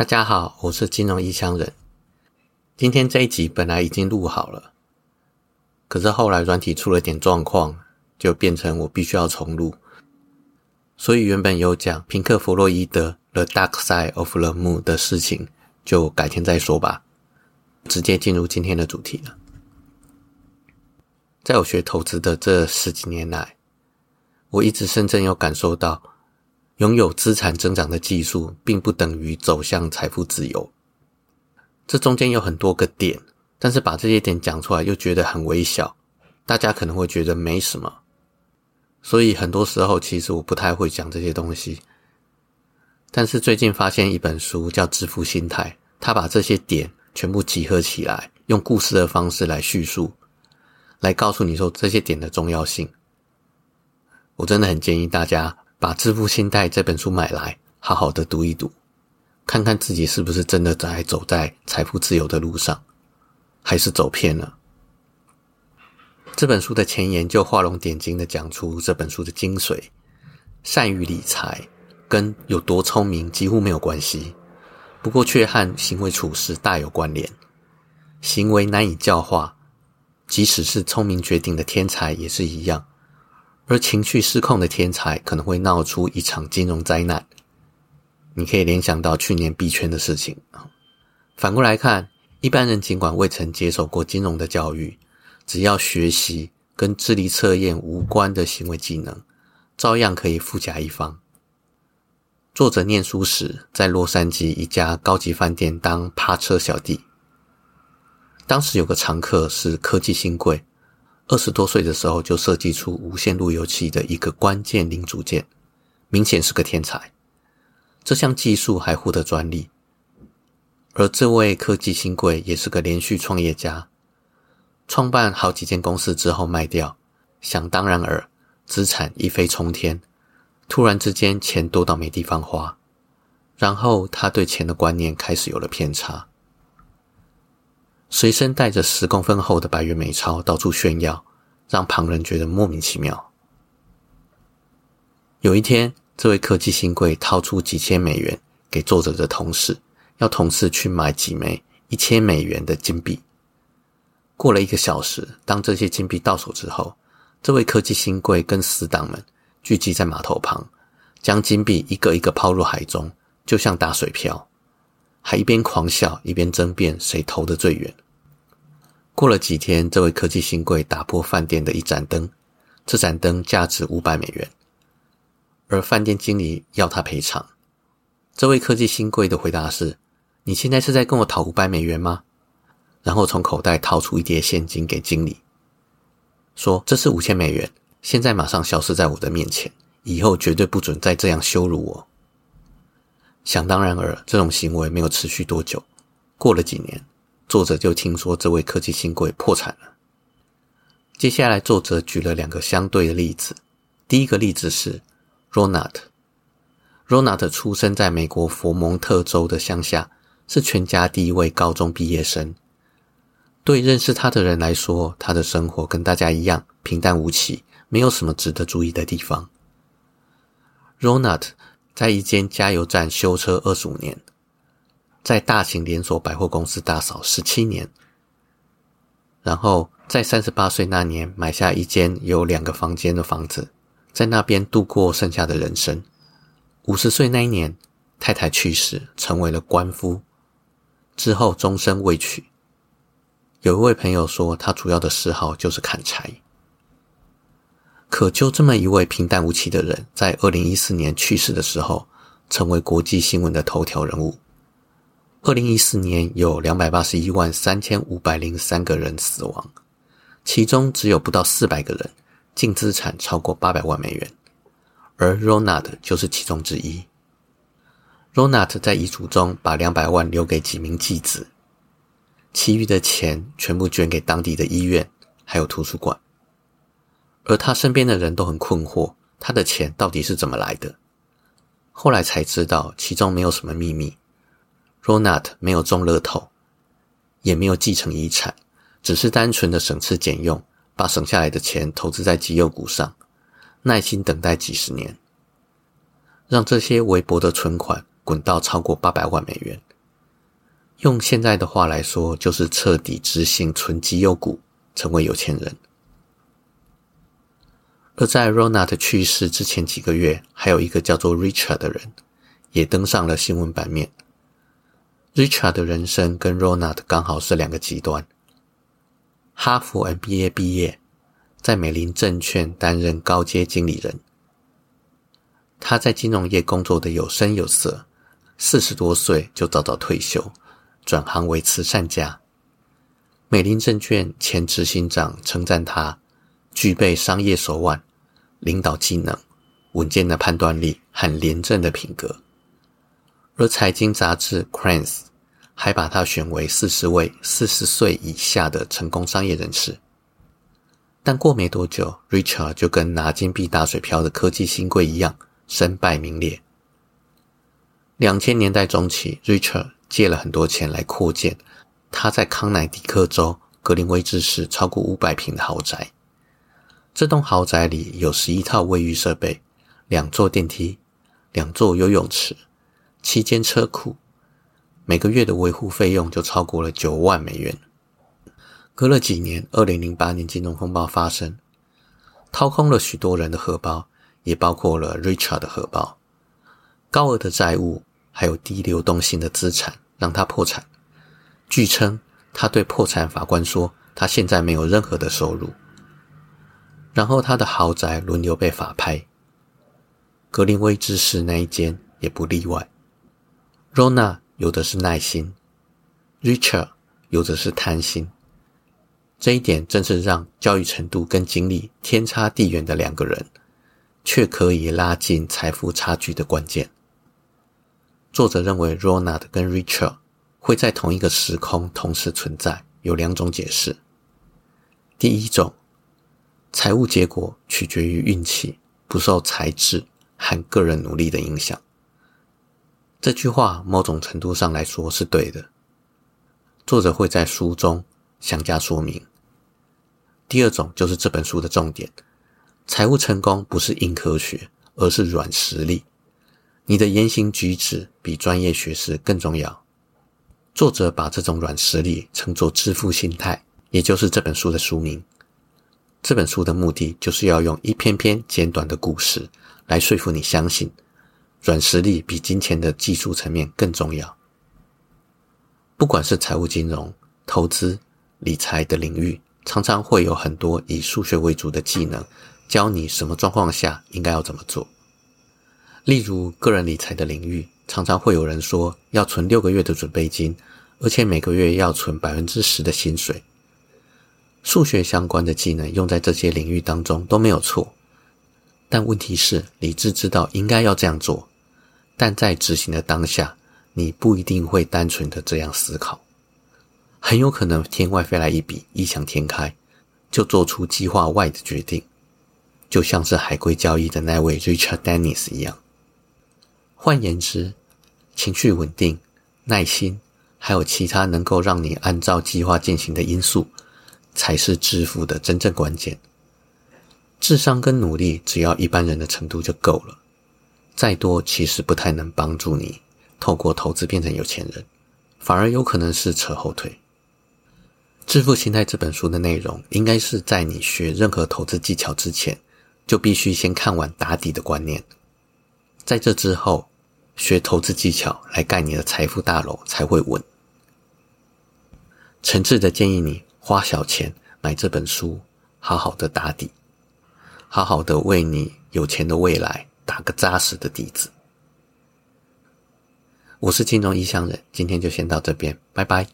大家好，我是金融异乡人。今天这一集本来已经录好了，可是后来软体出了点状况，就变成我必须要重录。所以原本有讲平克·弗洛伊德《The Dark Side of the Moon》的事情，就改天再说吧。直接进入今天的主题了。在我学投资的这十几年来，我一直深深有感受到。拥有资产增长的技术，并不等于走向财富自由。这中间有很多个点，但是把这些点讲出来又觉得很微小，大家可能会觉得没什么。所以很多时候，其实我不太会讲这些东西。但是最近发现一本书叫《致富心态》，他把这些点全部集合起来，用故事的方式来叙述，来告诉你说这些点的重要性。我真的很建议大家。把《致富心态》这本书买来，好好的读一读，看看自己是不是真的在走在财富自由的路上，还是走偏了。这本书的前言就画龙点睛的讲出这本书的精髓：善于理财跟有多聪明几乎没有关系，不过却和行为处事大有关联。行为难以教化，即使是聪明绝顶的天才也是一样。而情绪失控的天才可能会闹出一场金融灾难。你可以联想到去年币圈的事情。反过来看，一般人尽管未曾接受过金融的教育，只要学习跟智力测验无关的行为技能，照样可以富甲一方。作者念书时在洛杉矶一家高级饭店当趴车小弟，当时有个常客是科技新贵。二十多岁的时候就设计出无线路由器的一个关键零组件，明显是个天才。这项技术还获得专利。而这位科技新贵也是个连续创业家，创办好几间公司之后卖掉，想当然尔，资产一飞冲天。突然之间钱多到没地方花，然后他对钱的观念开始有了偏差。随身带着十公分厚的百元美钞到处炫耀，让旁人觉得莫名其妙。有一天，这位科技新贵掏出几千美元给作者的同事，要同事去买几枚一千美元的金币。过了一个小时，当这些金币到手之后，这位科技新贵跟死党们聚集在码头旁，将金币一个一个抛入海中，就像打水漂。还一边狂笑一边争辩谁投的最远。过了几天，这位科技新贵打破饭店的一盏灯，这盏灯价值五百美元，而饭店经理要他赔偿。这位科技新贵的回答是：“你现在是在跟我讨五百美元吗？”然后从口袋掏出一叠现金给经理，说：“这是五千美元，现在马上消失在我的面前，以后绝对不准再这样羞辱我。”想当然而，这种行为没有持续多久。过了几年，作者就听说这位科技新贵破产了。接下来，作者举了两个相对的例子。第一个例子是 Ronald。Ronald 出生在美国佛蒙特州的乡下，是全家第一位高中毕业生。对认识他的人来说，他的生活跟大家一样平淡无奇，没有什么值得注意的地方。Ronald。在一间加油站修车二十五年，在大型连锁百货公司打扫十七年，然后在三十八岁那年买下一间有两个房间的房子，在那边度过剩下的人生。五十岁那一年，太太去世，成为了官夫，之后终身未娶。有一位朋友说，他主要的嗜好就是砍柴。可就这么一位平淡无奇的人，在二零一四年去世的时候，成为国际新闻的头条人物。二零一四年有两百八十一万三千五百零三个人死亡，其中只有不到四百个人净资产超过八百万美元，而 Ronald 就是其中之一。Ronald 在遗嘱中把两百万留给几名继子，其余的钱全部捐给当地的医院还有图书馆。而他身边的人都很困惑，他的钱到底是怎么来的？后来才知道，其中没有什么秘密。Ronald 没有中乐透，也没有继承遗产，只是单纯的省吃俭用，把省下来的钱投资在绩优股上，耐心等待几十年，让这些微薄的存款滚到超过八百万美元，用现在的话来说，就是彻底执行存绩优股，成为有钱人。而在 Ronald 去世之前几个月，还有一个叫做 Richard 的人，也登上了新闻版面。Richard 的人生跟 Ronald 刚好是两个极端。哈佛 MBA 毕业，在美林证券担任高阶经理人。他在金融业工作的有声有色，四十多岁就早早退休，转行为慈善家。美林证券前执行长称赞他具备商业手腕、领导技能、稳健的判断力和廉政的品格。而财经杂志《Cranes》还把他选为四十位四十岁以下的成功商业人士。但过没多久，Richard 就跟拿金币打水漂的科技新贵一样，身败名裂。两千年代中期，Richard 借了很多钱来扩建他在康乃狄克州格林威治市超过五百平的豪宅。这栋豪宅里有十一套卫浴设备，两座电梯，两座游泳池。七间车库，每个月的维护费用就超过了九万美元。隔了几年，二零零八年金融风暴发生，掏空了许多人的荷包，也包括了 Richard 的荷包。高额的债务还有低流动性的资产让他破产。据称，他对破产法官说：“他现在没有任何的收入。”然后他的豪宅轮流被法拍，格林威治市那一间也不例外。Rona 有的是耐心，Richard 有的是贪心，这一点正是让教育程度跟经历天差地远的两个人，却可以拉近财富差距的关键。作者认为 Rona 跟 Richard 会在同一个时空同时存在，有两种解释。第一种，财务结果取决于运气，不受才智和个人努力的影响。这句话某种程度上来说是对的。作者会在书中详加说明。第二种就是这本书的重点：财务成功不是硬科学，而是软实力。你的言行举止比专业学识更重要。作者把这种软实力称作致富心态，也就是这本书的书名。这本书的目的就是要用一篇篇简短的故事来说服你相信。软实力比金钱的技术层面更重要。不管是财务、金融、投资、理财的领域，常常会有很多以数学为主的技能，教你什么状况下应该要怎么做。例如，个人理财的领域，常常会有人说要存六个月的准备金，而且每个月要存百分之十的薪水。数学相关的技能用在这些领域当中都没有错，但问题是，理智知道应该要这样做。但在执行的当下，你不一定会单纯的这样思考，很有可能天外飞来一笔，异想天开，就做出计划外的决定，就像是海归交易的那位 Richard Dennis 一样。换言之，情绪稳定、耐心，还有其他能够让你按照计划进行的因素，才是致富的真正关键。智商跟努力，只要一般人的程度就够了。再多其实不太能帮助你透过投资变成有钱人，反而有可能是扯后腿。《致富心态》这本书的内容，应该是在你学任何投资技巧之前，就必须先看完打底的观念，在这之后学投资技巧来盖你的财富大楼才会稳。诚挚的建议你花小钱买这本书，好好的打底，好好的为你有钱的未来。打个扎实的底子。我是金融异乡人，今天就先到这边，拜拜。